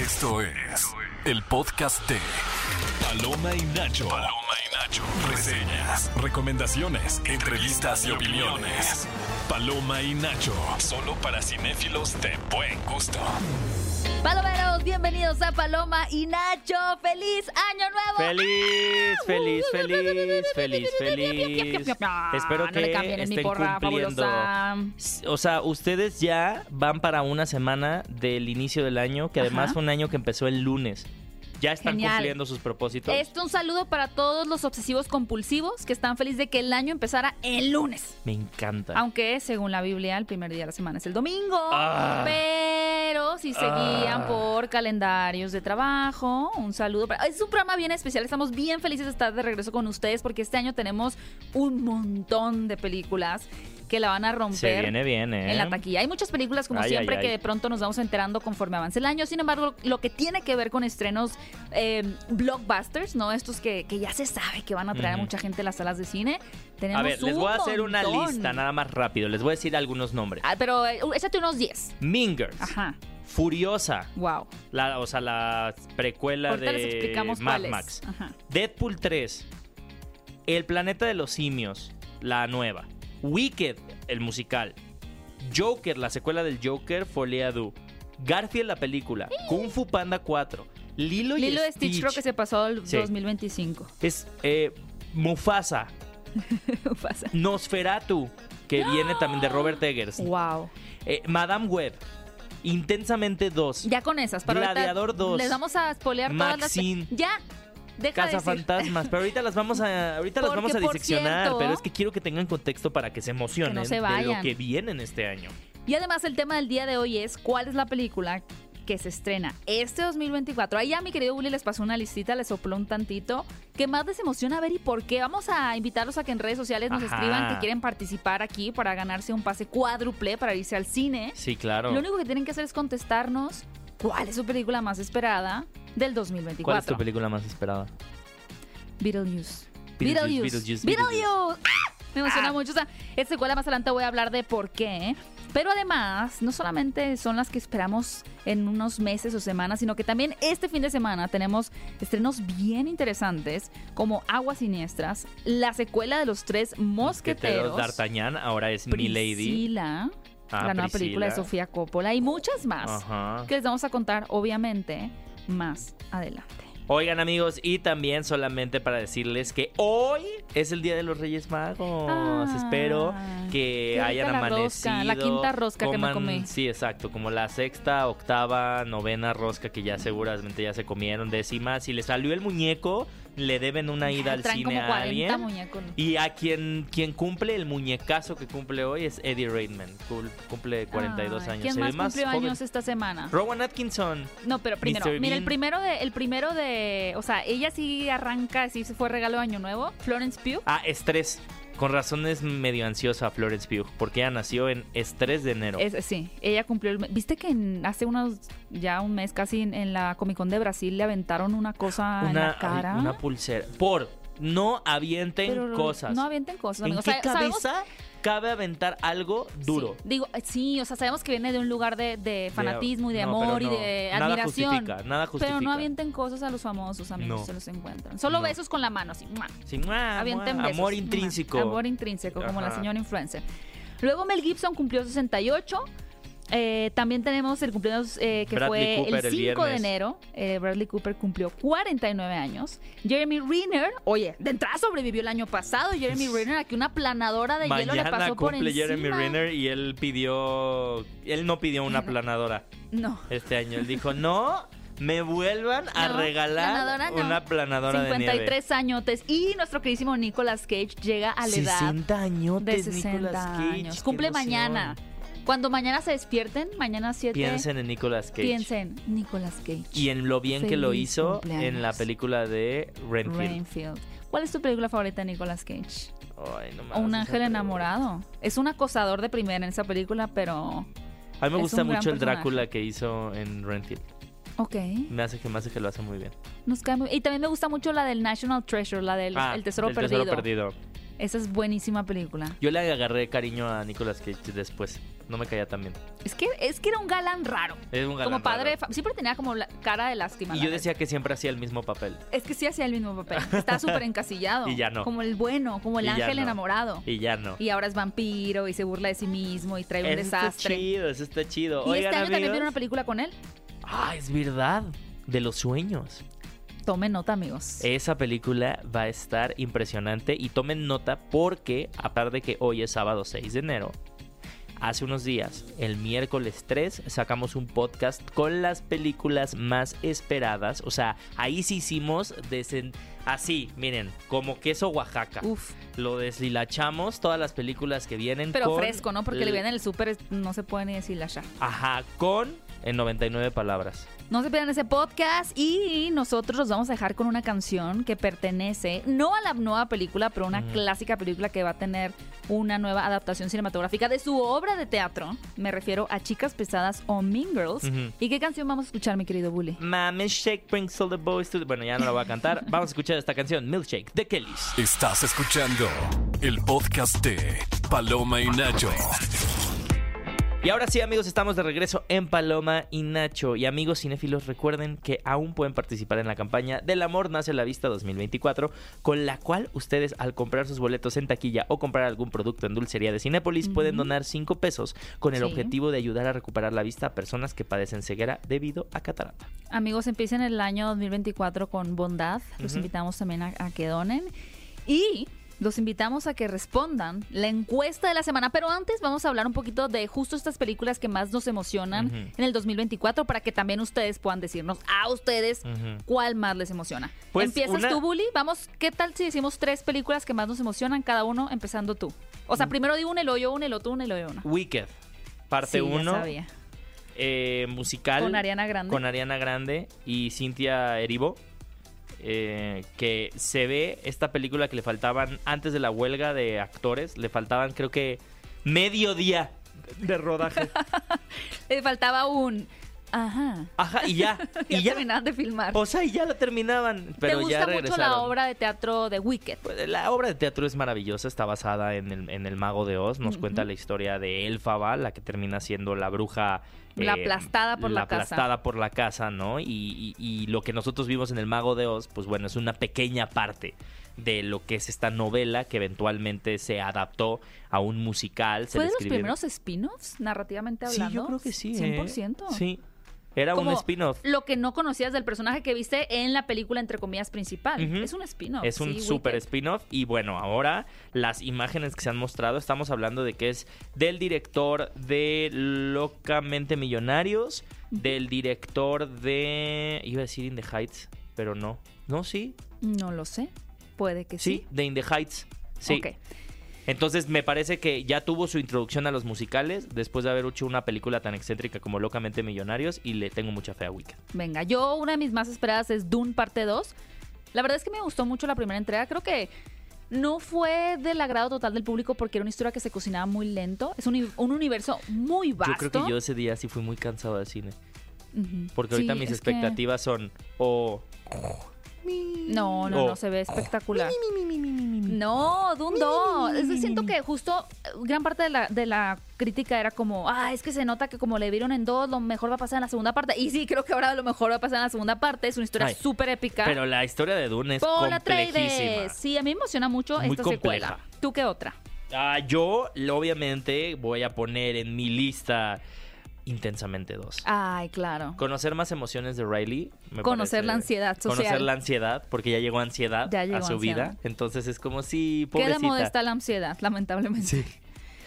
Esto es el podcast de Paloma y Nacho. Nacho. Reseñas, recomendaciones, entrevistas y opiniones. Paloma y Nacho. Solo para cinéfilos de buen gusto. Palomeros, bienvenidos a Paloma y Nacho. ¡Feliz Año Nuevo! Feliz, feliz, feliz, feliz, feliz. Espero no le que mi estén porra cumpliendo. fabulosa. O sea, ustedes ya van para una semana del inicio del año, que además Ajá. fue un año que empezó el lunes. Ya están Genial. cumpliendo sus propósitos. Esto un saludo para todos los obsesivos compulsivos que están felices de que el año empezara el lunes. Me encanta. Aunque, según la Biblia, el primer día de la semana es el domingo. Ah. Pero si se guían Ah. por calendarios de trabajo, un saludo. Para... Es un programa bien especial. Estamos bien felices de estar de regreso con ustedes porque este año tenemos un montón de películas que la van a romper. Se viene bien, ¿eh? en la taquilla. Hay muchas películas, como Ay, siempre, ay, ay. que de pronto nos vamos enterando conforme avance el año. Sin embargo, lo que tiene que ver con estrenos eh, blockbusters, ¿no? Estos que, que ya se sabe que van a traer a mucha gente a las salas de cine. Tenemos A ver, les voy a hacer una lista nada más rápido. Les voy a decir algunos nombres. Ah, pero eh, échate unos 10. Mean Girls, Ajá. Furiosa, Wow. la, o sea, la precuela Ahorita les de explicamos Mad cuáles. Max. Ajá. Deadpool 3, El planeta de los simios, la nueva. Wicked, el musical. Joker, la secuela del Joker, Deux. Garfield, la película. Kung Fu Panda 4. Lilo y Lilo Stitch. Stitch creo que se pasó al Sí. 2025. Es eh, Mufasa. Pasa. Nosferatu, que viene también de Robert Eggers. Wow. Eh, Madame Web. Intensamente 2. Ya con esas. Para Gladiador 2. Les vamos a spoilear todas Maxine. las. Ya. Deja de Casa decir. Fantasmas, pero ahorita las vamos a ahorita las vamos a diseccionar, cierto, pero es que quiero que tengan contexto para que se emocionen que no se de lo que viene en este año. Y además el tema del día de hoy es cuál es la película que se estrena este 2024. Ahí ya mi querido Uli les pasó una listita, les sopló un tantito. ¿Qué más les emociona ver y por qué? Vamos a invitarlos a que en redes sociales nos Ajá. escriban que quieren participar aquí para ganarse un pase cuádruple para irse al cine. Sí, claro. Lo único que tienen que hacer es contestarnos cuál es su película más esperada del 2024. ¿Cuál es tu película más esperada? Beetlejuice. Beetlejuice, Beetlejuice. ¡Ah! Me emociona Ah. mucho. O sea, esta secuela más adelante voy a hablar de por qué. Pero además, no solamente son las que esperamos en unos meses o semanas, sino que también este fin de semana tenemos estrenos bien interesantes como Aguas Siniestras, la secuela de los tres mosqueteros, D'Artagnan, ahora es Mi Lady. Ah, la nueva película de. Sofía Coppola y muchas más Ajá. que les vamos a contar, obviamente, más adelante. Oigan amigos, y también solamente para decirles que hoy es el Día de los Reyes Magos. Ah, Espero que hayan la amanecido. rosca, la quinta rosca que me comí. Sí, exacto, como la sexta, octava, novena rosca que ya seguramente ya se comieron, décima. Si le salió el muñeco, le deben una ida al Traen cine como a 40 alguien. muñecos. Y a quien, quien cumple el muñecazo que cumple hoy es Eddie. Cul- Cumple 42 Ay, años. ¿Quién más, más cumplió joven. años esta semana? Rowan Atkinson. No, pero primero, Mr. mira, el primero de, el primero de, o sea, ella sí arranca, sí se fue regalo de año nuevo, Florence Pugh. Ah, estrés. Con razón es medio ansiosa Florence Pugh, porque ella nació en estrés de enero. Es- sí, ella cumplió el, viste que en- hace unos, ya un mes casi en, en la Comic Con de Brasil le aventaron una cosa en una, la cara. una pulsera. Por no avienten pero cosas. No avienten cosas, ¿En amigos. qué O sea, sabemos- cabeza cabe aventar algo duro? Sí, digo, eh, sí, o sea, sabemos que viene de un lugar de, de fanatismo y de no, amor y de Nada admiración. justifica, nada justifica. Pero no avienten cosas a los famosos, amigos, No. se los encuentran. Solo besos con la mano, así. Sí, mua, Avienten mua, besos. amor Mua. intrínseco. Amor intrínseco, como la señora influencer. Luego Mel Gibson cumplió 68. Eh, también tenemos el cumpleaños eh, que Bradley fue Cooper el el 5 de enero. Eh, Bradley Cooper cumplió 49 años. Jeremy Renner, oye, de entrada sobrevivió el año pasado. Jeremy Renner, aquí una planadora de hielo le Mañana pasó por cumple encima. Jeremy Renner y él pidió. Él no pidió una planadora No. este año. Él dijo: No me vuelvan a regalar planadora no. una planadora de nieve. 53 añotes. Y nuestro queridísimo Nicolas Cage llega a la edad 60 añotes, de 60 Nicolas Cage. años. Cumple emoción. mañana. Cuando mañana se despierten, mañana 7, Piensen en Nicolas Cage. piensen Nicolas Cage. Y en lo bien que lo hizo cumpleaños. en la película de Renfield. Rainfield. ¿Cuál es tu película favorita de Nicolas Cage? Ay, no me un ángel enamorado. Es un acosador de primera en esa película, pero... A mí me gusta mucho el personaje. Drácula que hizo en Renfield. Ok. Me hace que me hace que lo hace muy bien. Nos cae muy- Y también me gusta mucho la del National Treasure, la del Ah, El Tesoro El Perdido. Tesoro Perdido. Esa es buenísima película. Yo le agarré cariño a Nicolas Cage después. No me caía tan bien. Es que, es que era un galán raro. Es un galán como padre, raro. siempre tenía como la cara de lástima. Y yo decía que siempre hacía el mismo papel. Es que sí hacía el mismo papel. Está súper encasillado. Y ya no. Como el bueno, como el Y ángel no. enamorado. Y ya no. Y ahora es vampiro y se burla de sí mismo y trae un Eso está desastre. chido, eso está chido. Y Oigan, este año también viene una película con él. Ah, es verdad. De los sueños. Tomen nota, amigos. Esa película va a estar impresionante y tomen nota porque, aparte de que hoy es sábado 6 de enero, hace unos días, el miércoles 3, sacamos un podcast con las películas más esperadas. O sea, ahí sí hicimos así, miren, como queso Oaxaca. Uf, Lo deshilachamos, todas las películas que vienen. pero con fresco, ¿no? Porque le viene en el súper, no se puede ni ya. Ajá, con en 99 palabras. No se pierdan ese podcast y nosotros los vamos a dejar con una canción que pertenece no a la nueva película, pero una Ujú. clásica película que va a tener una nueva adaptación cinematográfica de su obra de teatro. Me refiero a Chicas Pesadas o Mean Girls. ¿Y qué canción vamos a escuchar, mi querido Bully? Mame Shake brings all the boys to the... Bueno, ya no la voy a cantar. Vamos a escuchar esta canción, Milkshake, de Kellys. Estás escuchando el podcast de Paloma y Nacho. Y ahora sí, amigos, estamos de regreso en Paloma y Nacho. Y amigos cinéfilos, recuerden que aún pueden participar en la campaña Del Amor Nace la Vista 2024, con la cual ustedes, al comprar sus boletos en taquilla o comprar algún producto en dulcería de Cinépolis, pueden donar 5 pesos con el Sí. objetivo de ayudar a recuperar la vista a personas que padecen ceguera debido a catarata. Amigos, empiecen el año 2024 con bondad. Los invitamos también a, a que donen. Y los invitamos a que respondan la encuesta de la semana. Pero antes vamos a hablar un poquito de justo estas películas que más nos emocionan Ujú. en el 2024 para que también ustedes puedan decirnos a ustedes cuál más les emociona. Pues Empiezas una- tú, Bully. Vamos, ¿qué tal si decimos tres películas que más nos emocionan cada uno, empezando tú? O sea, primero di una y luego yo una y luego tú una. Wicked, parte Sí, ya 1, sabía. musical. Con Ariana Grande. con Ariana Grande y Cintia Erivo. Eh, que se ve esta película que le faltaban antes de la huelga de actores, le faltaban creo que medio día de rodaje. Le faltaba un... Ajá. Ajá, y ya, Ya y ya. terminaban de filmar. O sea, y ya la terminaban, pero ¿Te ya gusta mucho regresaron. la obra de teatro de Wicked? Pues, la obra de teatro es maravillosa, está basada en el, en el mago de Oz, nos cuenta la historia de Elfaba, la que termina siendo la bruja... eh, La aplastada por la casa. aplastada por la casa, ¿no? Y, y- y lo que nosotros vimos en el mago de Oz, pues bueno, es una pequeña parte de lo que es esta novela que eventualmente se adaptó a un musical. ¿Fue de los primeros spin-offs, narrativamente Sí, hablando? yo creo que sí. ¿eh? 100%. Sí, era un spin-off. Lo que no conocías del personaje que viste en la película, entre comillas, principal. Es un spin-off. Es un sí, super spin-off y bueno, ahora las imágenes que se han mostrado, estamos hablando de que es del director de Locamente Millonarios, del director de... iba a decir In the Heights, pero no. No, sí, No lo sé. Puede que sí, sí. de In the Heights. Sí. Ok. Entonces me parece que ya tuvo su introducción a los musicales después de haber hecho una película tan excéntrica como Locamente Millonarios y le tengo mucha fe a Wicked. Venga, yo una de mis más esperadas es Dune parte 2. La verdad es que me gustó mucho la primera entrega. Creo que no fue del agrado total del público porque era una historia que se cocinaba muy lento. Es un, uni- un universo muy vasto. Yo creo que yo ese día sí fui muy cansado del cine. Porque ahorita Sí, mis que- expectativas son o... No, no, no, se ve espectacular. No, Dune 2. Es que siento que justo eh, gran parte de la, de la crítica era como, ah, es que se nota que como le vieron en dos, lo mejor va a pasar en la segunda parte. Y sí, creo que ahora lo mejor va a pasar en la segunda parte. Es una historia súper épica. Pero la historia de Dune es complejísima. Sí, a mí me emociona mucho Muy esta secuela. compleja. ¿Tú qué otra? Ah, yo, lo- obviamente, voy a poner en mi lista Intensamente 2. Ay, claro. Conocer más emociones de Riley. me Conocer parece- la ansiedad social. Conocer la ansiedad, porque ya llegó ansiedad Ya llegó a su ansiedad. vida. Entonces es como si, Qué de pobrecita. moda está la ansiedad, lamentablemente. Sí.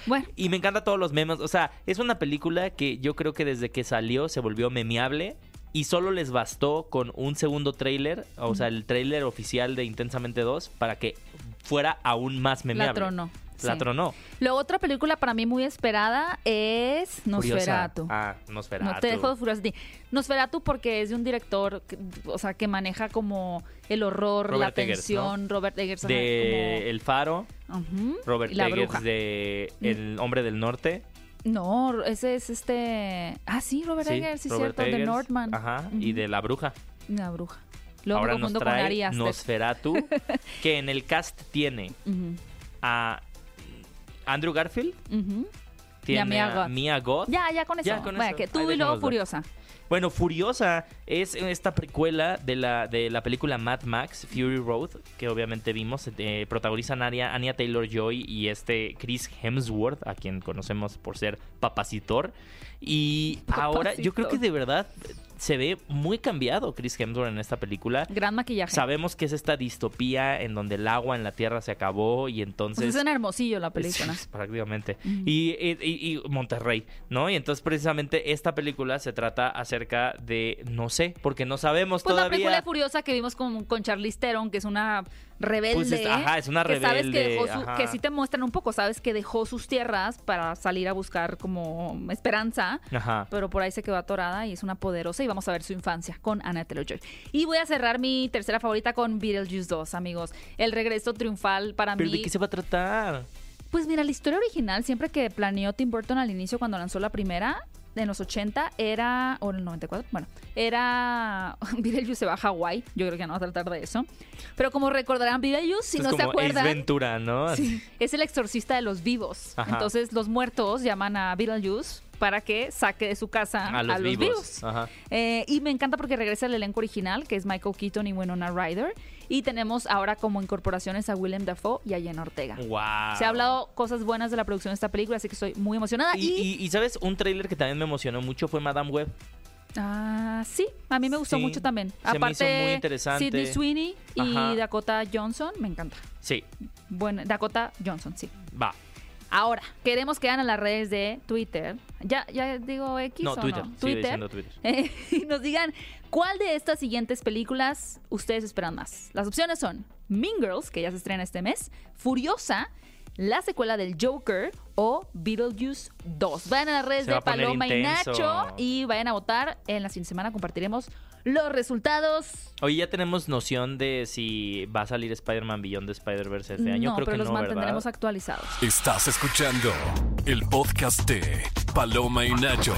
Bueno, Y me encanta todos los memes. O sea, es una película que yo creo que desde que salió se volvió memeable. Y solo les bastó con un segundo tráiler, o sea, el tráiler oficial de Intensamente 2, para que fuera aún más memeable. la tronó. La sí. tronó. Luego otra película para mí muy esperada es Nosferatu. Furiosa. Ah, Nosferatu. No te dejo de ti. Nosferatu porque es de un director, que- o sea, que maneja como el horror, la Eggers, tensión, Robert Eggers. ajá, De El Faro, como- Ujú, Robert la Eggers bruja. de El Hombre del Norte. No, ese es este... Ah, sí, Robert Eggers, sí, Robert cierto, de Eggers, Northman. Ajá, y de La Bruja. La bruja. Luego Ahora nos con trae. Nosferatu, que en el cast tiene a Andrew Garfield, ujú. tiene Mia a Goth. Mia Goth. Ya, ya con eso. Ya, con Bueno, eso. que Ahí tú y luego. Furiosa. Bueno, Furiosa es esta precuela de la, de la película Mad Max, Fury Road, que obviamente vimos. eh, protagonizan Anya, Anya Taylor-Joy y este Chris Hemsworth, a quien conocemos por ser Papacitor. Y ahora yo creo que de verdad se ve muy cambiado Chris Hemsworth en esta película. Gran maquillaje. Sabemos que es esta distopía en donde el agua en la tierra se acabó y Pues entonces... es en Hermosillo la película. Sí, prácticamente. Y, y- y- y Monterrey, ¿no? Y entonces precisamente esta película se trata acerca de, no sé, porque no sabemos Pues la todavía. película de Furiosa que vimos con, con Charlize Theron, que es una rebelde. Pues es- ajá, es una que sabes que, rebelde, dejó su- que sí te muestran un poco, sabes que dejó sus tierras para salir a buscar como esperanza, Ajá. pero por ahí se quedó atorada y es una poderosa y vamos a ver su infancia con Anna Taylor-Joy. Y voy a cerrar mi tercera favorita con Beetlejuice 2, amigos. El regreso triunfal para ¿Pero mí. de qué se va a tratar? Pues mira, la historia original, siempre que planeó Tim Burton al inicio cuando lanzó la primera, en los 80, era, o en el 94, bueno, era Beetlejuice se va a Hawái, yo creo que no va a tratar de eso. Pero como recordarán, Beetlejuice, si no se acuerdan, Ace Ventura, ¿no? sí, es el exorcista de los vivos. Ajá. Entonces los muertos llaman a Beetlejuice para que saque de su casa A los, vivos. Ajá. eh, y me encanta porque regresa el elenco original, que es Michael Keaton y Winona Ryder. Y tenemos ahora como incorporaciones a Willem Dafoe y a Jenna Ortega. Wow. Se ha hablado cosas buenas de la producción de esta película, así que estoy muy emocionada. Y, Y, y- y, ¿sabes? Un tráiler que también me emocionó mucho fue Madame Web. Ah, sí, a mí me gustó Sí, mucho también. se me Aparte, hizo muy interesante. Sidney Sweeney y Ajá. Dakota Johnson, me encanta. Sí, Bueno, Dakota Johnson, sí. va. Ahora, queremos que a las redes de Twitter. Ya, ya digo X No, o Twitter. no. Twitter. Twitter. Eh, y nos digan cuál de estas siguientes películas ustedes esperan más. Las opciones son Mean Girls, que ya se estrena este mes, Furiosa, la secuela del Joker o Beetlejuice 2. Vayan a las redes Se de Paloma y. Nacho y vayan a votar. En la siguiente semana compartiremos los resultados. Oye, ya tenemos noción de si va a salir Spider-Man Beyond the Spider-Verse este año. no, Creo pero que los no, mantendremos ¿verdad? actualizados. Estás escuchando el podcast de Paloma y Nacho.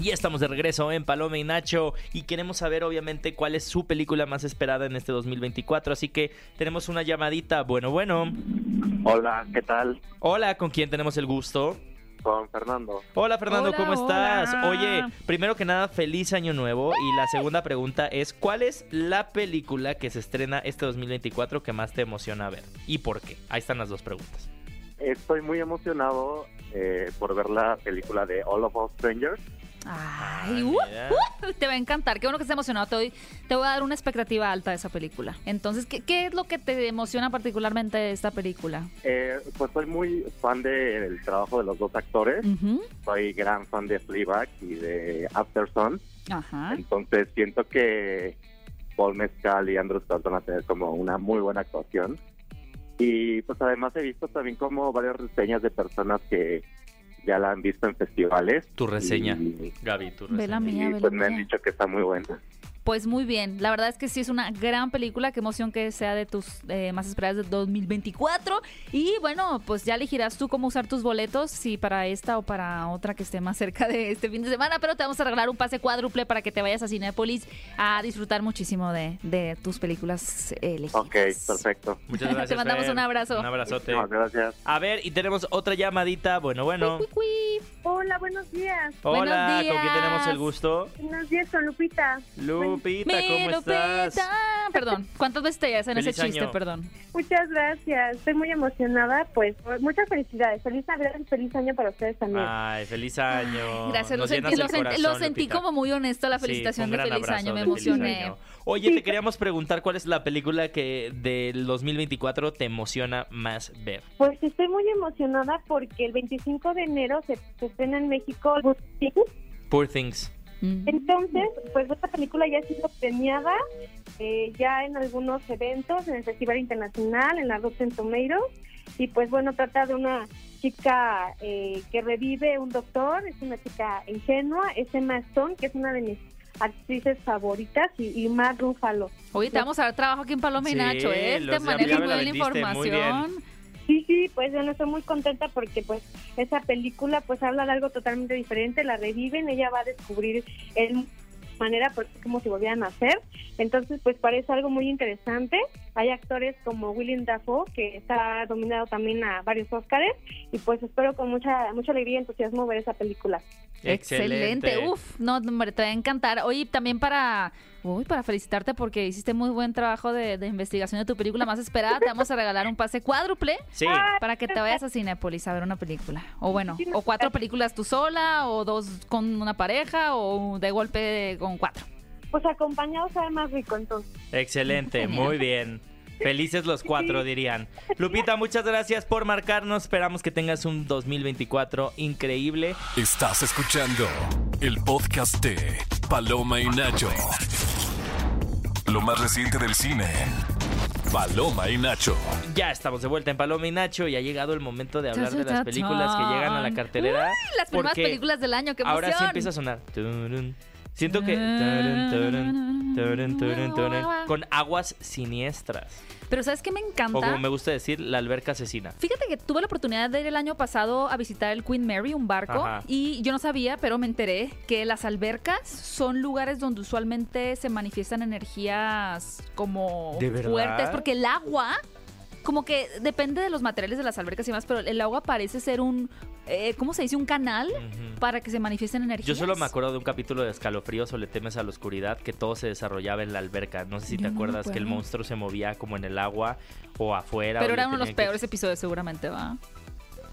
Y estamos de regreso en Paloma y Nacho y queremos saber obviamente cuál es su película más esperada en este 2024, así que tenemos una llamadita. Bueno, bueno. Hola, ¿qué tal? Hola, ¿con quién tenemos el gusto? Con Fernando. Hola Fernando, Hola, ¿cómo estás? hola. Oye, primero que nada, feliz año nuevo y la segunda pregunta es ¿cuál es la película que se estrena este 2024 que más te emociona ver? ¿Y por qué? Ahí están las dos preguntas. Estoy muy emocionado eh, por ver la película de All of Us Strangers. Ay, uh, uh, te va a encantar. Qué bueno que estés emocionado. Te, doy- te voy a dar una expectativa alta de esa película. Entonces, ¿qué, qué es lo que te emociona particularmente de esta película? Eh, pues soy muy fan del trabajo de los dos actores. Soy gran fan de Fleabag y de After Sun. Ajá. Entonces siento que Paul Mescal y Andrew Scott van a tener como una muy buena actuación. Y pues además he visto también como varias reseñas de personas que ya la han visto en festivales. Tu reseña, Y, Gaby, tu Ve la reseña. mía, y, ve pues la me han mía. dicho que está muy buena. Pues muy bien. La verdad es que sí es una gran película. Qué emoción que sea de tus eh, más esperadas de 2024. Y bueno, pues ya elegirás tú cómo usar tus boletos, si para esta o para otra que esté más cerca de este fin de semana. Pero te vamos a regalar un pase cuádruple para que te vayas a Cinépolis a disfrutar muchísimo de, de tus películas eh, elegidas. Ok, perfecto. Muchas gracias. Te mandamos Fer. un abrazo. Un abrazote. Gracias. A ver, y tenemos otra llamadita. Bueno, bueno. Cui, cui, cui. Hola, buenos días. Hola, Buenos ¿con quién tenemos el gusto? Buenos días con Lupita. Lupita, Mi ¿cómo estás? Lupita. Perdón, ¿cuántas veces te hacen ese chiste? año. Perdón. Muchas gracias. Estoy muy emocionada. Pues muchas felicidades. Feliz Navidad y feliz año para ustedes también. Ay, feliz año. Gracias, lo sentí, lo sentí- corazón, lo sentí Lupita. como muy honesto la felicitación de feliz año, me emocioné. año. Oye, te queríamos preguntar cuál es la película que del 2024 te emociona más ver. Pues estoy muy emocionada porque el 25 de enero se, se estrena en México Good Things. Poor Things. Mm. Entonces, pues esta película ya ha sido premiada eh, ya en algunos eventos, en el Festival Internacional, en la Rotten Tomatoes. Y pues bueno, trata de una chica eh, que revive un doctor, es una chica ingenua, es Emma Stone, que es una de mis actrices favoritas, y, y Mark Ruffalo. Oye, te vamos a dar trabajo aquí en Paloma y Sí, Nacho, ¿eh? Te me la bien la vendiste muy bien. Sí, sí, pues bueno, estoy muy contenta porque pues esa película pues habla de algo totalmente diferente, la reviven, ella va a descubrir el manera, porque es como si volvieran a hacer. Entonces, pues parece algo muy interesante. Hay actores como William Dafoe, que está nominado también a varios Óscares, y pues espero con mucha mucha alegría y entusiasmo ver esa película. Excelente. Uf, no, hombre, te va a encantar. Oye, también para, uy, para felicitarte porque hiciste muy buen trabajo de, de investigación de tu película más esperada, te vamos a regalar un pase cuádruple Sí. para que te vayas a Cinépolis a ver una película. O bueno, o cuatro películas tú sola, o dos con una pareja, o de golpe con cuatro. Pues acompañado sabe más rico, entonces. Excelente, muy bien. Felices los cuatro, dirían. Lupita, muchas gracias por marcarnos. Esperamos que tengas un 2024 increíble. Estás escuchando el podcast de Paloma y Nacho. Lo más reciente del cine. Paloma y Nacho. Ya estamos de vuelta en Paloma y Nacho y ha llegado el momento de hablar de las películas que llegan a la cartelera. Uy, las primeras películas del año, emoción. Ahora sí empieza a sonar. Turun. Siento que con aguas siniestras. Pero ¿sabes qué me O encanta? como me gusta decir, la alberca asesina. Fíjate que tuve la oportunidad de ir el año pasado a visitar el Queen Mary, un barco, Ajá. y yo no sabía, pero me enteré que las albercas son lugares donde usualmente se manifiestan energías como fuertes, porque el agua, como que depende de los materiales de las albercas y más, pero el agua parece ser un, eh, ¿cómo se dice? Un canal para que se manifiesten energías. Yo solo me acuerdo de un capítulo de Escalofríos o Le temes a la oscuridad que todo se desarrollaba en la alberca. No sé si Yo te no acuerdas que el monstruo se movía como en el agua o afuera. Pero era uno de los que- peores episodios seguramente, ¿va?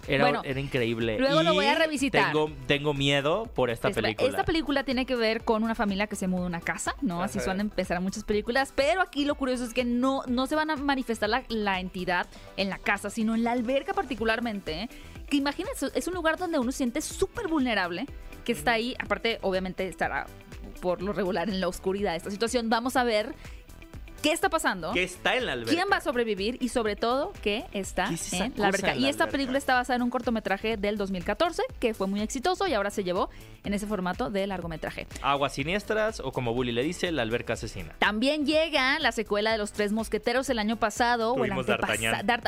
Era, Bueno, era increíble. luego lo voy a revisitar. Tengo, tengo miedo por esta película. Esta película tiene que ver con una familia que se muda a una casa, ¿no? Así suelen empezar muchas películas, pero aquí lo curioso es que no, no se van a manifestar la, la entidad en la casa, sino en la alberca particularmente, ¿eh? que imagínense, es un lugar donde uno se siente súper vulnerable, que está ahí, aparte obviamente estará por lo regular en la oscuridad esta situación, vamos a ver qué está pasando. que está en la alberca. ¿Quién va a sobrevivir? Y sobre todo, ¿qué está ¿Qué es en la alberca? en Y esta alberca? película está basada en un cortometraje del 2014, que fue muy exitoso y ahora se llevó en ese formato de largometraje. Aguas siniestras o como Bully le dice, la alberca asesina. También llega la secuela de Los Tres Mosqueteros el año pasado. Tuvimos o el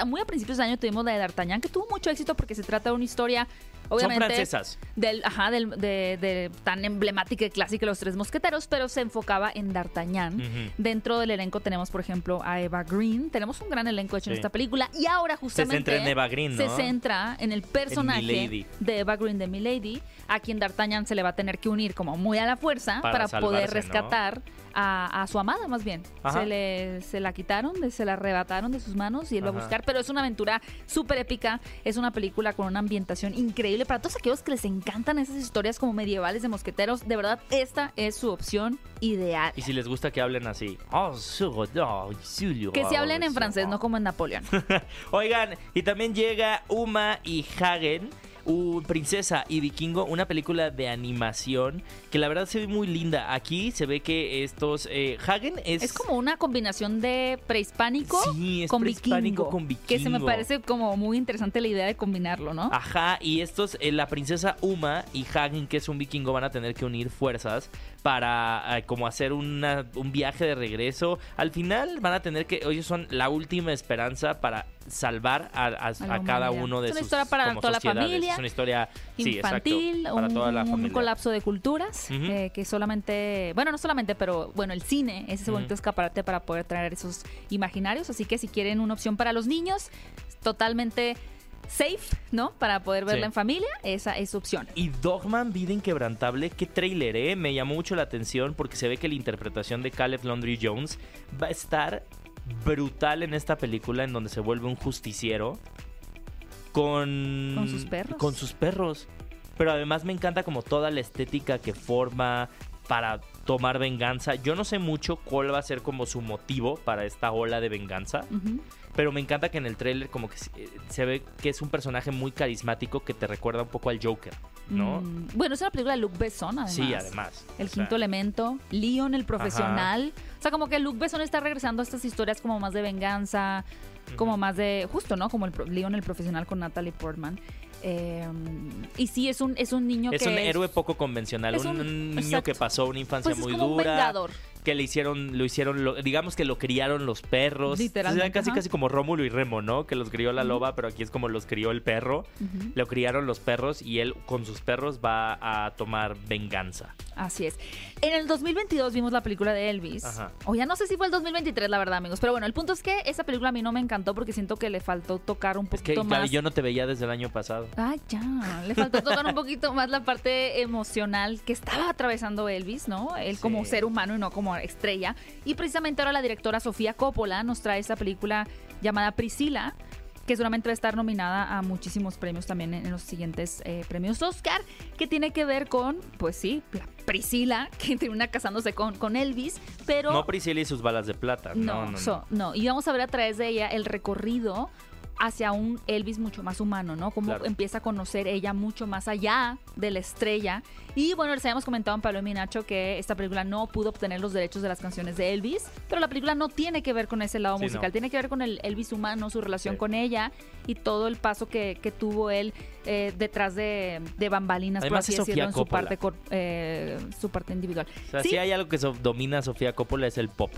Muy a principios de año tuvimos la de D'Artagnan, que tuvo mucho éxito porque se trata de una historia, Son obviamente... francesas. Del, ajá, del, de, de tan emblemática y clásica Los Tres Mosqueteros, pero se enfocaba en D'Artagnan. Dentro del elenco tenemos, por ejemplo, a Eva Green. Tenemos un gran elenco hecho en esta película. Y ahora Se justamente... centra en Eva Green, Se ¿no? centra en el personaje de Eva Green de Milady, a quien D'Artagnan se le va a tener que unir como muy a la fuerza Para para, salvarse, poder ¿no? A, a su amada, más bien. Ajá. Se, le, se la quitaron, se la arrebataron de sus manos y él va a buscar. Pero es una aventura súper épica. Es una película con una ambientación increíble. Para todos aquellos que les encantan esas historias como medievales de mosqueteros, de verdad, esta es su opción ideal. Y si les gusta que hablen así. Oh, Julio, Que oh, hablen en su- francés, no como en Napoleón. Oigan, y también llega Uma y Hagen. Princesa y Vikingo, una película de animación que la verdad se ve muy linda. Aquí se ve que estos eh, Hagen es, Es como una combinación de prehispánico Sí, es con prehispánico vikingo, con Que se me vikingo. parece como muy interesante la idea de combinarlo, ¿no? Ajá, y estos, eh, la princesa Uma y Hagen, que es un vikingo, van a tener que unir fuerzas para eh, como hacer una- un viaje de regreso. Al final van a tener que, ellos son la última esperanza para salvar a, a- la a cada uno de Es una sus historia para toda la familia, Es una historia sí, exacto, Infantil, para un, toda la un familia. colapso de culturas, eh, que solamente, bueno, no solamente, pero bueno, el cine es ese Ujú. bonito escaparate para poder traer esos imaginarios. Así que si quieren una opción para los niños, totalmente safe, ¿no? Para poder verla Sí. en familia, esa es su opción. Y Dogman, Vida Inquebrantable, qué trailer, ¿eh? Me llamó mucho la atención porque se ve que la interpretación de Caleb Laundry Jones va a estar brutal en esta película en donde se vuelve un justiciero con... Con sus perros. Con sus perros. Pero además me encanta como toda la estética que forma para tomar venganza. Yo no sé mucho cuál va a ser como su motivo para esta ola de venganza. Pero me encanta que en el tráiler como que se, eh, se ve que es un personaje muy carismático que te recuerda un poco al Joker, ¿no? Mm, bueno, es una película de Luc Besson, además. Sí, además. El sea, quinto elemento, Leon el profesional. O sea, como que Luc Besson está regresando a estas historias como más de venganza, como más de, justo, ¿no? Como el Leon el profesional con Natalie Portman. Eh, y sí, es un, es un niño Es que un héroe poco convencional, es un, un- niño exacto. que pasó una infancia pues es muy un dura, vengador. Que le hicieron, lo hicieron, lo- digamos que lo criaron los perros. Literalmente, O sea, casi ajá. casi como Rómulo y Remo, ¿no? Que los crió la loba, pero aquí es como los crió el perro. Lo criaron los perros y él con sus perros va a tomar venganza. Así es. En el 2022 vimos la película de Elvis. Ajá. O ya no sé si fue el 2023, la verdad, amigos. Pero bueno, el punto es que esa película a mí no me encantó porque siento que le faltó tocar un Es que, poquito claro, más. yo no te veía desde el año pasado. Ay, ya. Le faltó tocar un poquito más la parte emocional que estaba atravesando Elvis, ¿no? Él como ser humano y no como estrella. Y precisamente ahora la directora Sofía Coppola nos trae esta película llamada Priscila que seguramente va a estar nominada a muchísimos premios también en, en los siguientes eh, premios Oscar, que tiene que ver con, pues sí, la Priscila, que termina casándose con, con Elvis, pero... No Priscila y sus balas de plata. No, No, no, no. so- no. Y vamos a ver a través de ella el recorrido hacia un Elvis mucho más humano, ¿no? Cómo Claro. empieza a conocer ella mucho más allá de la estrella. Y bueno, les habíamos comentado en Paloma y Nacho que esta película no pudo obtener los derechos de las canciones de Elvis, pero la película no tiene que ver con ese lado Sí, musical, no. tiene que ver con el Elvis humano, su relación Sí. con ella y todo el paso que, que tuvo él eh, detrás de, de bambalinas, Además, por así es Sofía decirlo, en su parte, eh, su parte individual. O sea, Sí. si hay algo que so- domina a Sofía Coppola es el pop.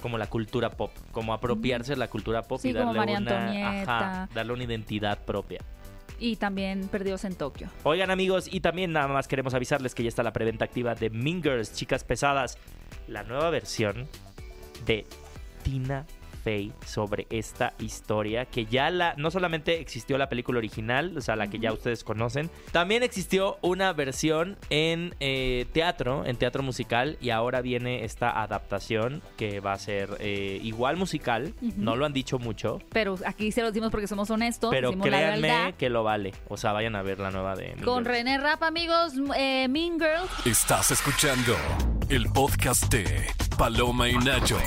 Como la cultura pop. Como apropiarse de la cultura pop Sí, y darle una, ajá, darle una identidad propia. Y también Perdidos en Tokio. Oigan amigos, y también nada más queremos avisarles que ya está la preventa activa de Mean Girls, Chicas Pesadas, la nueva versión de Tina Fey sobre esta historia que ya la no solamente existió la película original, o sea, la que ya ustedes conocen, también existió una versión en eh, teatro, en teatro musical, y ahora viene esta adaptación que va a ser eh, igual musical, no lo han dicho mucho, Pero aquí se los dimos porque somos honestos. pero la créanme que lo vale, o sea, vayan a ver la nueva de Mean Con Girls. René Rap, amigos, eh, Mean Girls. Estás escuchando el podcast de Paloma y Nacho.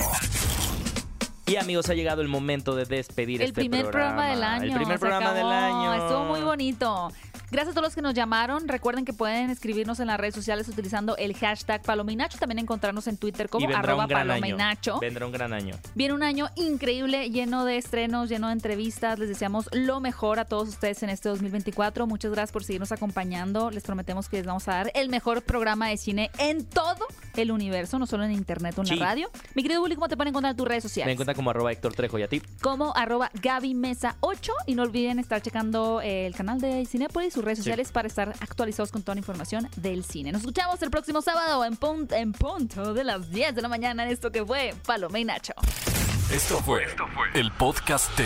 Y amigos, ha llegado el momento de despedir El este primer programa. del año. El primer programa del año. Estuvo muy bonito. Gracias a todos los que nos llamaron. Recuerden que pueden escribirnos en las redes sociales utilizando el hashtag Palominacho. También encontrarnos en Twitter como arroba. Palominacho. Vendrá un gran año. Viene un año increíble, lleno de estrenos, lleno de entrevistas. Les deseamos lo mejor a todos ustedes en este 2024. Muchas gracias por seguirnos acompañando. Les prometemos que les vamos a dar el mejor programa de cine en todo el universo, no solo en internet o en Sí. la radio. Mi querido Bully, ¿cómo te pueden encontrar en tus redes Me sociales? encuentra como arroba Héctor Trejo y a ti. como arroba Gaby Mesa 8 y no olviden estar checando eh, el canal de Cinepolis, sus redes Sí. sociales para estar actualizados con toda la información del cine. Nos escuchamos el próximo sábado en, pun- en punto de las 10 de la mañana en esto que fue Paloma y Nacho. Esto fue, el podcast de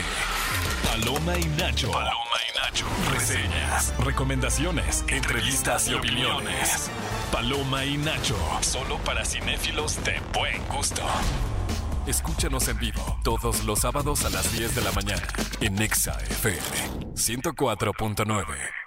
Paloma y Nacho. Paloma y Nacho. Reseñas, recomendaciones, entrevistas y opiniones. Paloma y Nacho. Solo para cinéfilos de buen gusto. Escúchanos en vivo todos los sábados a las 10 de la mañana en Nexa FM 104.9.